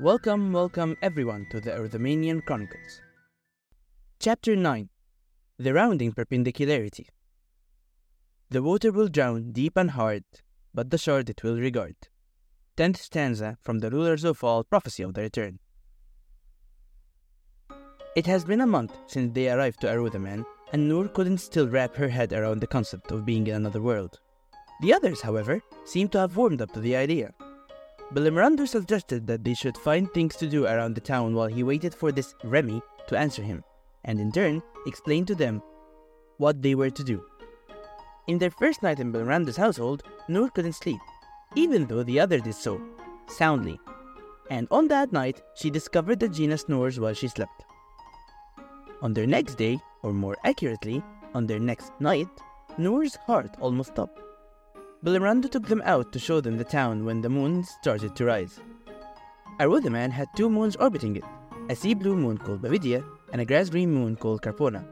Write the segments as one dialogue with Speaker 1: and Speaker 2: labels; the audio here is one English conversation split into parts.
Speaker 1: Welcome, welcome everyone to the Arothemanian Chronicles. Chapter 9 The Rounding Perpendicularity. The water will drown deep and hard, but the shard it will regard. Tenth stanza from the Rulers of All Prophecy of the Return. It has been a month since they arrived to Arotheman, and Noor couldn't still wrap her head around the concept of being in another world. The others, however, seemed to have warmed up to the idea. Bilimarandu suggested that they should find things to do around the town while he waited for this Remy to answer him, and in turn explained to them what they were to do. In their first night in Bilimarandu's household, Noor couldn't sleep, even though the other did so, soundly. And on that night, she discovered that Gina snores while she slept. On their next day, or more accurately, on their next night, Noor's heart almost stopped. Bilimarandu took them out to show them the town when the moon started to rise. Arotheman had two moons orbiting it, a sea blue moon called Bavidia and a grass green moon called Carpona.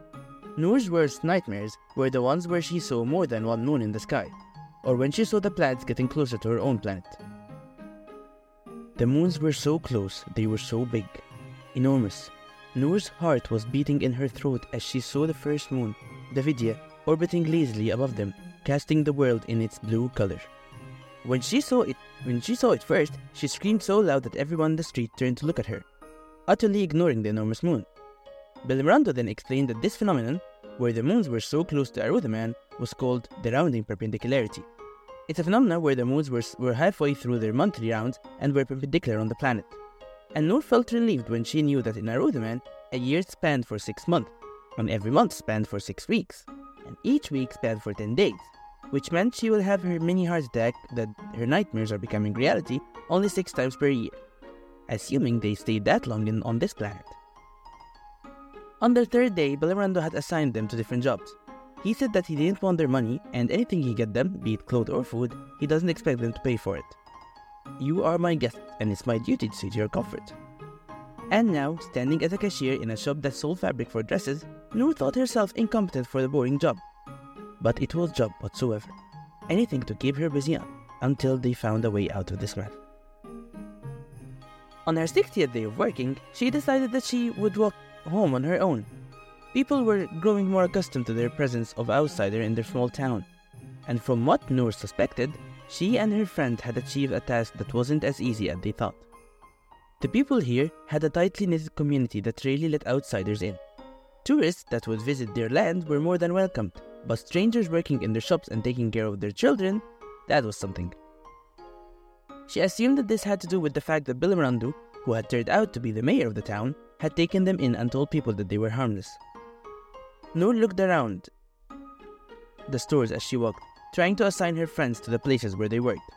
Speaker 1: Noor's worst nightmares were the ones where she saw more than one moon in the sky, or when she saw the planets getting closer to her own planet. The moons were so close, they were so big, enormous. Noor's heart was beating in her throat as she saw the first moon, Davidia, orbiting lazily above them, casting the world in its blue color. When she saw it, when she saw it first, she screamed so loud that everyone in the street turned to look at her, utterly ignoring the enormous moon. Bilimarandu then explained that this phenomenon, where the moons were so close to Arotheman, was called the rounding perpendicularity. It's a phenomenon where the moons were, were halfway through their monthly rounds and were perpendicular on the planet. And Noor felt relieved when she knew that in Arotheman, a year spanned for six months, and every month spanned for six weeks, and each week spanned for ten days, which meant she will have her mini heart attack that her nightmares are becoming reality only six times per year, assuming they stayed that long in, on this planet. On their third day, Bilimarandu had assigned them to different jobs. He said that he didn't want their money, and anything he get them, be it clothes or food, he doesn't expect them to pay for it. You are my guest, and it's my duty to see to your comfort. And now, standing as a cashier in a shop that sold fabric for dresses, Noor thought herself incompetent for the boring job. But it was job whatsoever. Anything to keep her busy until they found a way out of this mess. On her 60th day of working, she decided that she would walk home on her own. People were growing more accustomed to their presence of outsider in their small town. And from what Noor suspected, she and her friend had achieved a task that wasn't as easy as they thought. The people here had a tightly knitted community that rarely let outsiders in. Tourists that would visit their land were more than welcomed, but strangers working in their shops and taking care of their children, that was something. She assumed that this had to do with the fact that Bilimarandu, who had turned out to be the mayor of the town, had taken them in and told people that they were harmless. Noor looked around the stores as she walked, trying to assign her friends to the places where they worked.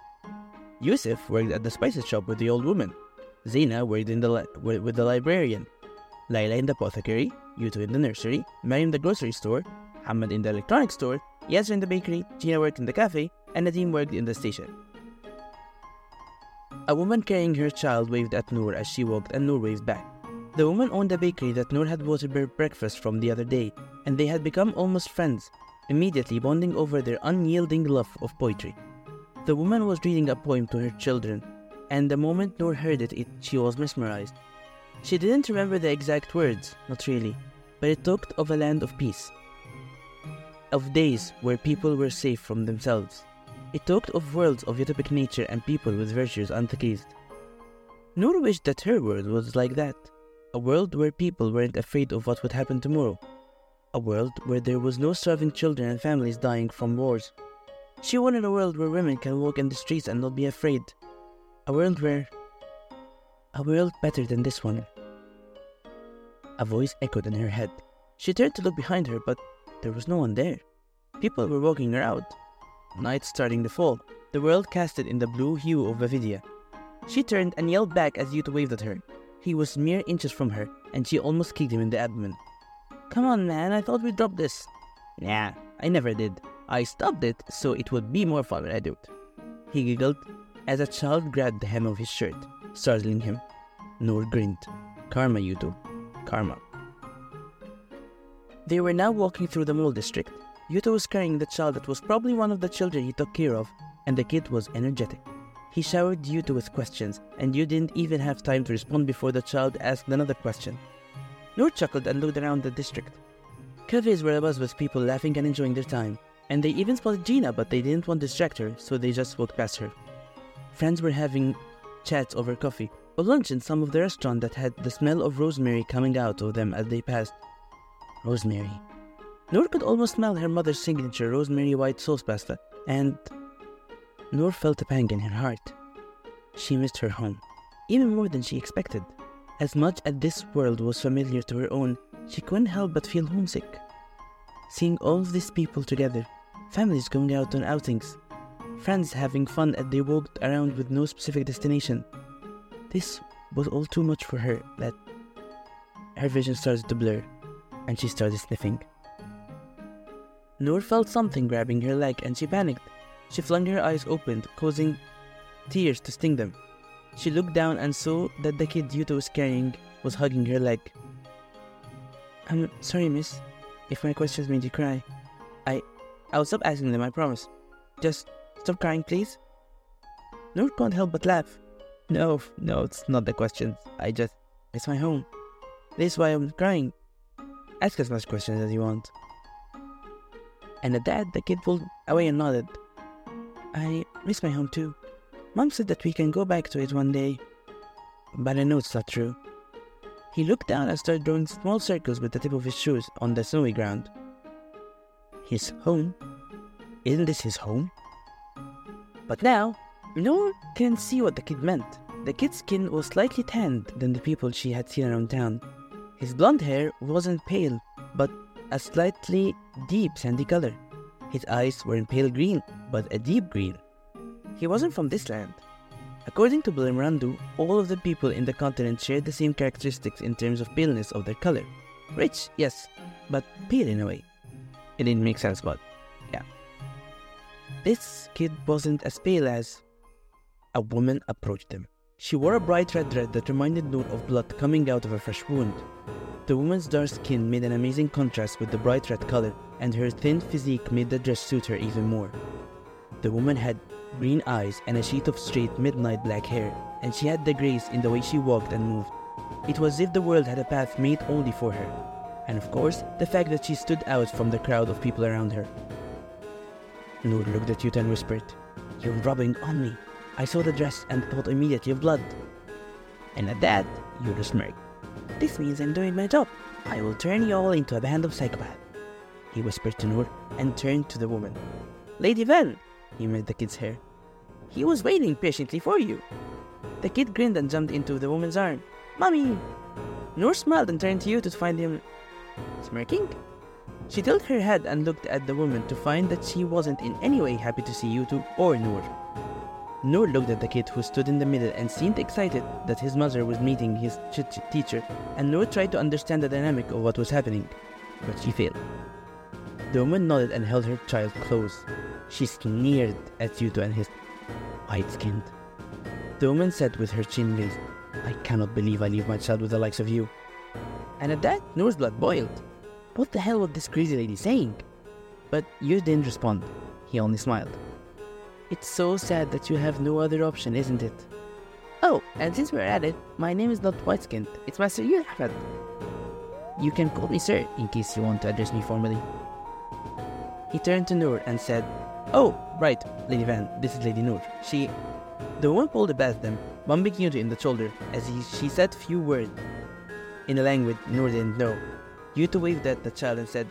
Speaker 1: Yusuf worked at the spices shop with the old woman. Zaina worked in the li- with the librarian. Laila in the apothecary, Yuto in the nursery, Mary in the grocery store, Hamad in the electronics store, Yasser in the bakery, Gina worked in the cafe, and Nadim worked in the station. A woman carrying her child waved at Noor as she walked, and Noor waved back. The woman owned a bakery that Noor had bought her breakfast from the other day, and they had become almost friends, immediately bonding over their unyielding love of poetry. The woman was reading a poem to her children, and the moment Noor heard it, it she was mesmerized. She didn't remember the exact words, not really, but it talked of a land of peace, of days where people were safe from themselves. It talked of worlds of utopic nature and people with virtues uncased. Noor wished that her world was like that a world where people weren't afraid of what would happen tomorrow, a world where there was no starving children and families dying from wars. She wanted a world where women can walk in the streets and not be afraid, a world where. a world better than this one. A voice echoed in her head. She turned to look behind her, but there was no one there. People were walking around. Night starting to fall, the world casted in the blue hue of Avidia. She turned and yelled back as Yuto waved at her. He was mere inches from her, and she almost kicked him in the abdomen. Come on, man, I thought we dropped this. Nah, I never did. I stopped it so it would be more fun when I do it. He giggled as a child grabbed the hem of his shirt, startling him. Noor grinned. Karma, you Yuto. Karma. They were now walking through the mall district. Yuto was carrying the child that was probably one of the children he took care of, and the kid was energetic. He showered Yuto with questions, and you didn't even have time to respond before the child asked another question. Noor chuckled and looked around the district. Cafes were abuzz with people laughing and enjoying their time, and they even spotted Gina, but they didn't want to distract her, so they just walked past her. Friends were having chats over coffee or lunch in some of the restaurants that had the smell of rosemary coming out of them as they passed. Rosemary. Noor could almost smell her mother's signature rosemary white sauce pasta, and Noor felt a pang in her heart. She missed her home, even more than she expected. As much as this world was familiar to her own, she couldn't help but feel homesick. Seeing all of these people together, families going out on outings, friends having fun as they walked around with no specific destination. This was all too much for her that her vision started to blur and she started sniffing. Noor felt something grabbing her leg and she panicked. She flung her eyes open, causing tears to sting them. She looked down and saw that the kid Yuto was carrying was hugging her leg. I'm sorry, miss, if my questions made you cry. I I'll stop asking them, I promise. Just stop crying, please. Noor can't help but laugh. No, no, it's not the questions. I just it's my home. This is why I'm crying. Ask as much questions as you want. And at that, the kid pulled away and nodded. I miss my home too. Mom said that we can go back to it one day. But I know it's not true. He looked down and started drawing small circles with the tip of his shoes on the snowy ground. His home? Isn't this his home? But now, no one can see what the kid meant. The kid's skin was slightly tanned than the people she had seen around town. His blonde hair wasn't pale, but a slightly deep sandy color. His eyes were in pale green, but a deep green. He wasn't from this land. According to Blimrandu, all of the people in the continent shared the same characteristics in terms of paleness of their color. Rich, yes, but pale in a way. It didn't make sense, but. This kid wasn't as pale as. A woman approached them. She wore a bright red dress that reminded Noor of blood coming out of a fresh wound. The woman's dark skin made an amazing contrast with the bright red color, and her thin physique made the dress suit her even more. The woman had green eyes and a sheet of straight midnight black hair, and she had the grace in the way she walked and moved. It was as if the world had a path made only for her, and of course, the fact that she stood out from the crowd of people around her. Noor looked at Yuto and whispered, You're rubbing on me. I saw the dress and thought immediately of blood. And at that, Yuto smirked. This means I'm doing my job. I will turn you all into a band of psychopaths. He whispered to Noor and turned to the woman. Lady Ven, he made the kid's hair. He was waiting patiently for you. The kid grinned and jumped into the woman's arm. Mommy! Noor smiled and turned to you to find him smirking. She tilted her head and looked at the woman to find that she wasn't in any way happy to see Yuto or Noor. Noor looked at the kid who stood in the middle and seemed excited that his mother was meeting his teacher, and Noor tried to understand the dynamic of what was happening, but she failed. The woman nodded and held her child close. She sneered at Yuto and his white skinned. The woman said with her chin raised, I cannot believe I leave my child with the likes of you. And at that, Noor's blood boiled. What the hell was this crazy lady saying? But Yu didn't respond. He only smiled. It's so sad that you have no other option, isn't it? Oh, and since we're at it, my name is not white skinned, it's Master Yu Ahmed. You can call me sir in case you want to address me formally. He turned to Noor and said, Oh, right, Lady Ven, this is Lady Noor. She. The woman pulled past them, bumping Yuto in the shoulder as he, she said few words in a language Noor didn't know. Yuto waved at the child and said,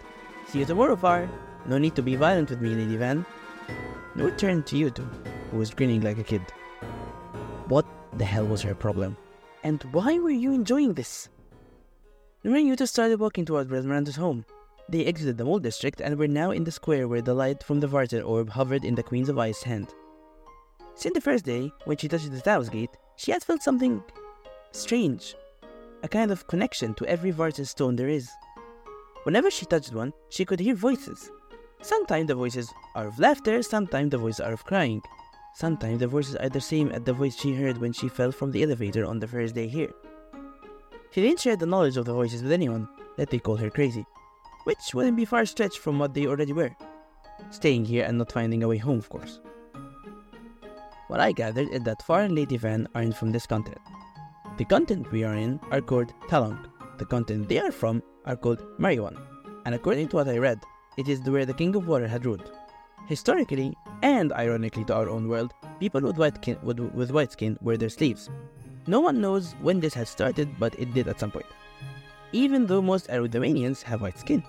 Speaker 1: See you tomorrow, Far. No need to be violent with me, Lady Ven. Noor turned to Yuto, who was grinning like a kid. What the hell was her problem? And why were you enjoying this? Noor and Yuto started walking toward Miranda's home. They exited the mall district and were now in the square where the light from the Vartan orb hovered in the Queen's of Ice hand. Since the first day, when she touched the Tao's gate, she had felt something strange, a kind of connection to every Vartan stone there is. Whenever she touched one, she could hear voices. Sometimes the voices are of laughter, sometimes the voices are of crying. Sometimes the voices are the same as the voice she heard when she fell from the elevator on the first day here. She didn't share the knowledge of the voices with anyone, that they call her crazy which wouldn't be far stretched from what they already were. Staying here and not finding a way home, of course. What I gathered is that Far and Lady Van aren't from this continent. The continent we are in are called Talong. The continent they are from are called Mariwan. And according to what I read, it is where the King of Water had ruled. Historically, and ironically to our own world, people with white, skin, with, with white skin were their sleeves. No one knows when this had started, but it did at some point. Even though most Arothemanians have white skin.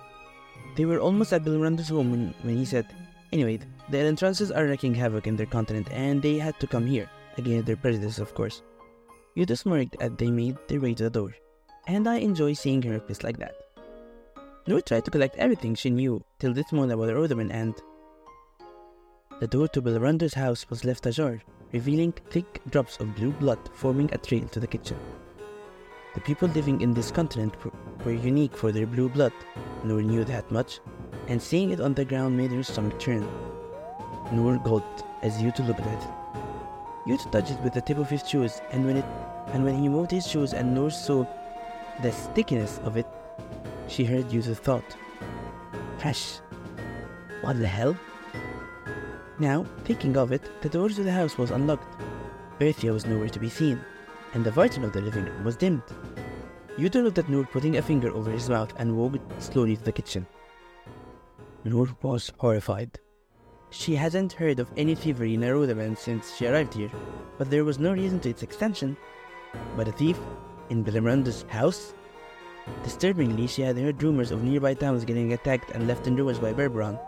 Speaker 1: They were almost at Bilrando's home when, when he said, Anyway, the Elantrances are wreaking havoc in their continent and they had to come here, against their prejudice of course. Yuto smirked as they made their way to the door, and I enjoy seeing her pissed like that. Noor tried to collect everything she knew till this moment about Roderman and the door to Belrando's house was left ajar, revealing thick drops of blue blood forming a trail to the kitchen. The people living in this continent were unique for their blue blood. Noor knew that much, and seeing it on the ground made her stomach turn. Noor gulped as Yuto looked at it. Yuto touched it with the tip of his shoes, and when it and when he moved his shoes and Noor saw the stickiness of it, she heard Yuto's thought. Fresh. What the hell? Now, thinking of it, the door to the house was unlocked. Berthia was nowhere to be seen, and the light of the living room was dimmed. Yuto looked at Noor putting a finger over his mouth and walked slowly to the kitchen. Noor was horrified. She hadn't heard of any thievery in Arotheman since she arrived here, but there was no reason to its extension. But a thief in Bilimiranda's house? Disturbingly, she had heard rumors of nearby towns getting attacked and left in ruins by Berberon.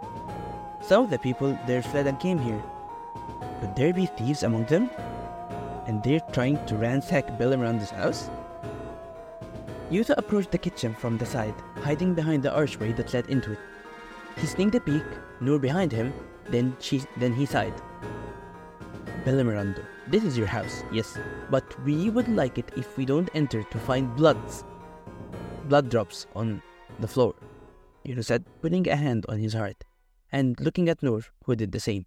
Speaker 1: Some of the people there fled and came here. Could there be thieves among them? And they're trying to ransack Bilimiranda's house? Yuto approached the kitchen from the side, hiding behind the archway that led into it. He sneaked a peek, Noor behind him, then she then he sighed. Bellemirando, this is your house, yes, but we would like it if we don't enter to find bloods. Blood drops on the floor, Yuto said, putting a hand on his heart, and looking at Noor, who did the same.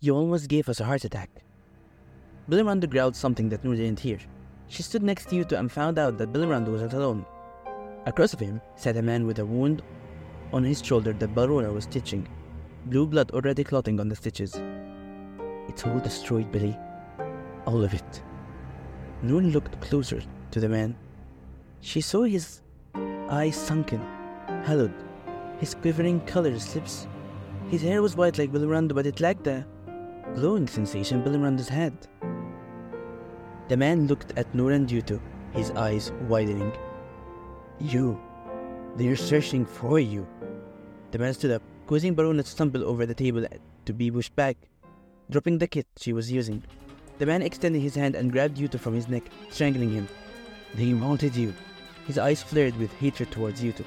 Speaker 1: You almost gave us a heart attack. Bellemirando growled something that Noor didn't hear. She stood next to Yuto and found out that Bellemirando wasn't alone. Across of him sat a man with a wound on his shoulder that Barona was stitching, blue blood already clotting on the stitches. It's all destroyed, Billy. All of it. Noor looked closer to the man. She saw his eyes sunken, hollowed, his quivering colorless lips. His hair was white like Bellerando, but it lacked the glowing sensation Bellerando's had. The man looked at Noor and Yuto, his eyes widening. You. They're searching for you. The man stood up, causing Barona to stumble over the table to be pushed back, dropping the kit she was using. The man extended his hand and grabbed Yuto from his neck, strangling him. They wanted you. His eyes flared with hatred towards Yuto.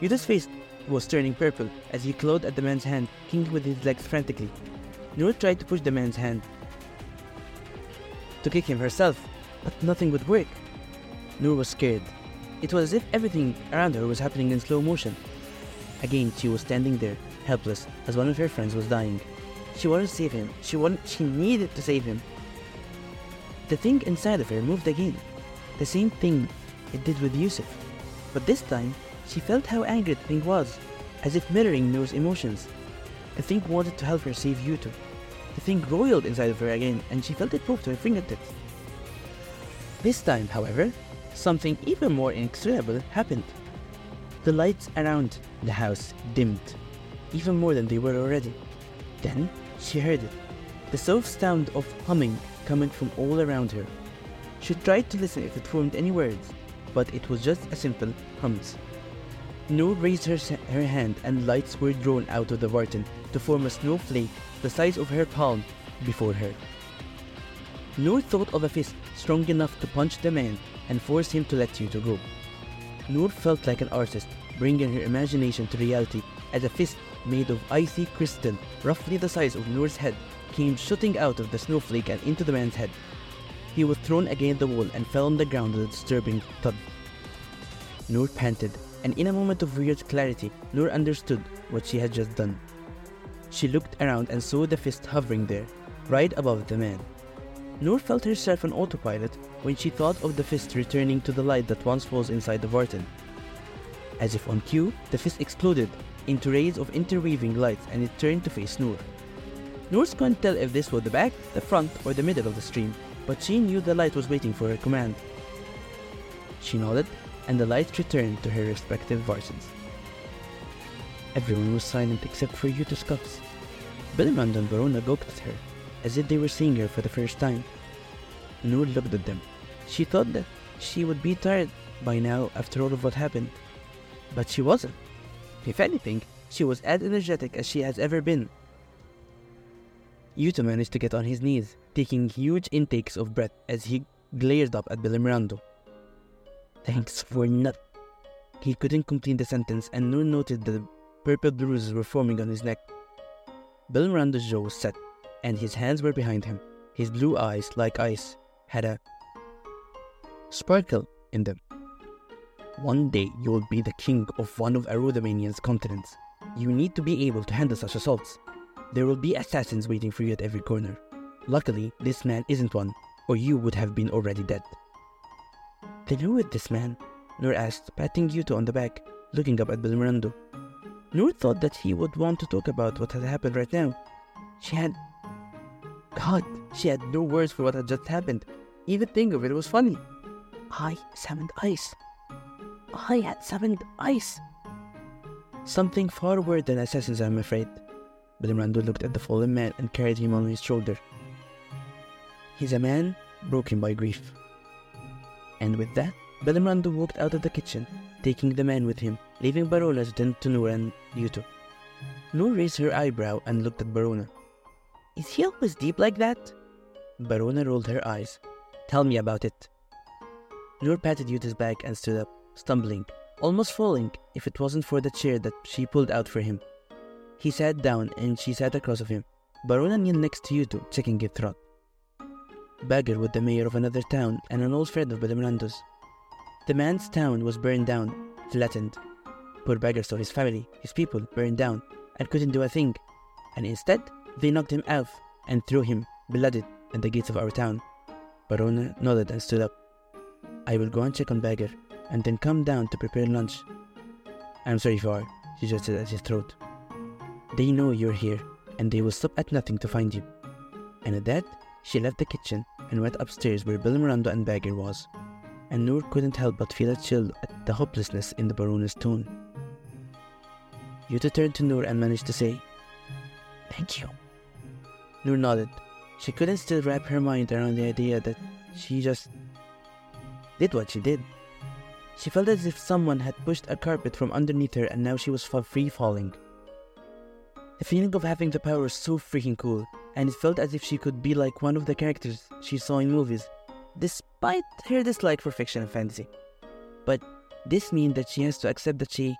Speaker 1: Yuto's face was turning purple as he clawed at the man's hand, kicking with his legs frantically. Noor tried to push the man's hand to kick him herself, but nothing would work. Noor was scared. It was as if everything around her was happening in slow motion. Again, she was standing there, helpless, as one of her friends was dying. She wanted to save him. She wanted, she needed to save him. The thing inside of her moved again. The same thing it did with Yusuf. But this time, she felt how angry the thing was, as if mirroring Noor's emotions. The thing wanted to help her save Yuto. The thing roiled inside of her again, and she felt it poke to her fingertips. This time, however, something even more inexplicable happened. The lights around the house dimmed, even more than they were already. Then she heard it, the soft sound of humming coming from all around her. She tried to listen if it formed any words, but it was just a simple hums. Noor raised her, her hand and lights were drawn out of the Vartan to form a snowflake the size of her palm before her. Noor thought of a fist strong enough to punch the man and force him to let Yuto go. Noor felt like an artist, bringing her imagination to reality as a fist made of icy crystal, roughly the size of Noor's head, came shooting out of the snowflake and into the man's head. He was thrown against the wall and fell on the ground with a disturbing thud. Noor panted, and in a moment of weird clarity, Noor understood what she had just done. She looked around and saw the fist hovering there, right above the man. Noor felt herself on autopilot when she thought of the fist returning to the light that once was inside the Vartan. As if on cue, the fist exploded into rays of interweaving light and it turned to face Noor. Noor couldn't tell if this was the back, the front, or the middle of the stream, but she knew the light was waiting for her command. She nodded, and the lights returned to her respective varsins. Everyone was silent except for Yuta Scuffs. Billimrand and Verona gawked at her, as if they were seeing her for the first time. Noor looked at them. She thought that she would be tired by now after all of what happened. But she wasn't. If anything, she was as energetic as she has ever been. Yuto managed to get on his knees, taking huge intakes of breath as he glared up at Belimrando. Thanks for nothing. He couldn't complete the sentence, and Noor noted the purple bruises were forming on his neck. Belimrando's jaw was set, and his hands were behind him. His blue eyes, like ice, had a sparkle in them. One day you will be the king of one of Arothemanian's continents. You need to be able to handle such assaults. There will be assassins waiting for you at every corner. Luckily, this man isn't one, or you would have been already dead. Then who is this man? Nur asked, patting Yuto on the back, looking up at Belimrando. Nur thought that he would want to talk about what had happened right now. She had... God, she had no words for what had just happened. Even think of it was funny. I summoned ice. I had summoned ice. Something far worse than assassins, I'm afraid. Belimrando looked at the fallen man and carried him on his shoulder. He's a man broken by grief. And with that, Belimrando walked out of the kitchen, taking the man with him, leaving Verona to tend to Noor and Yuto. Noor raised her eyebrow and looked at Verona. Is he always deep like that? Verona rolled her eyes. Tell me about it. Noor patted Yuto's back and stood up, stumbling, almost falling if it wasn't for the chair that she pulled out for him. He sat down and she sat across of him. Verona kneeled next to Yuto, checking his throat. Bagger was the mayor of another town and an old friend of Belimrando's. The man's town was burned down, flattened. Poor Bagger saw his family, his people, burned down and couldn't do a thing. And instead, they knocked him out and threw him, blooded, at the gates of our town. Barona nodded and stood up. I will go and check on Bagger and then come down to prepare lunch. I'm sorry, Far, she just said at his throat. They know you're here, and they will stop at nothing to find you. And at that, she left the kitchen and went upstairs where Belimrando and Bagger was. And Noor couldn't help but feel a chill at the hopelessness in the Baroness tone. Yuto turned to Noor and managed to say, Thank you. Noor nodded. She couldn't still wrap her mind around the idea that she just did what she did. She felt as if someone had pushed a carpet from underneath her and now she was free falling. The feeling of having the power was so freaking cool, and it felt as if she could be like one of the characters she saw in movies, despite her dislike for fiction and fantasy. But this means that she has to accept that she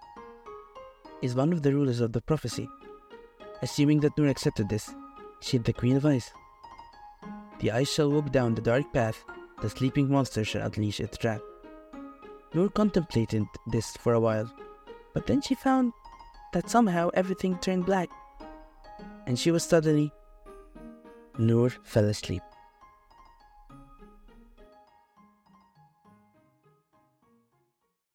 Speaker 1: is one of the rulers of the prophecy. Assuming that Noor accepted this, she is the Queen of Ice. The ice shall walk down the dark path, the sleeping monster shall unleash its trap. Noor contemplated this for a while, but then she found that somehow everything turned black, and she was suddenly. Noor fell asleep.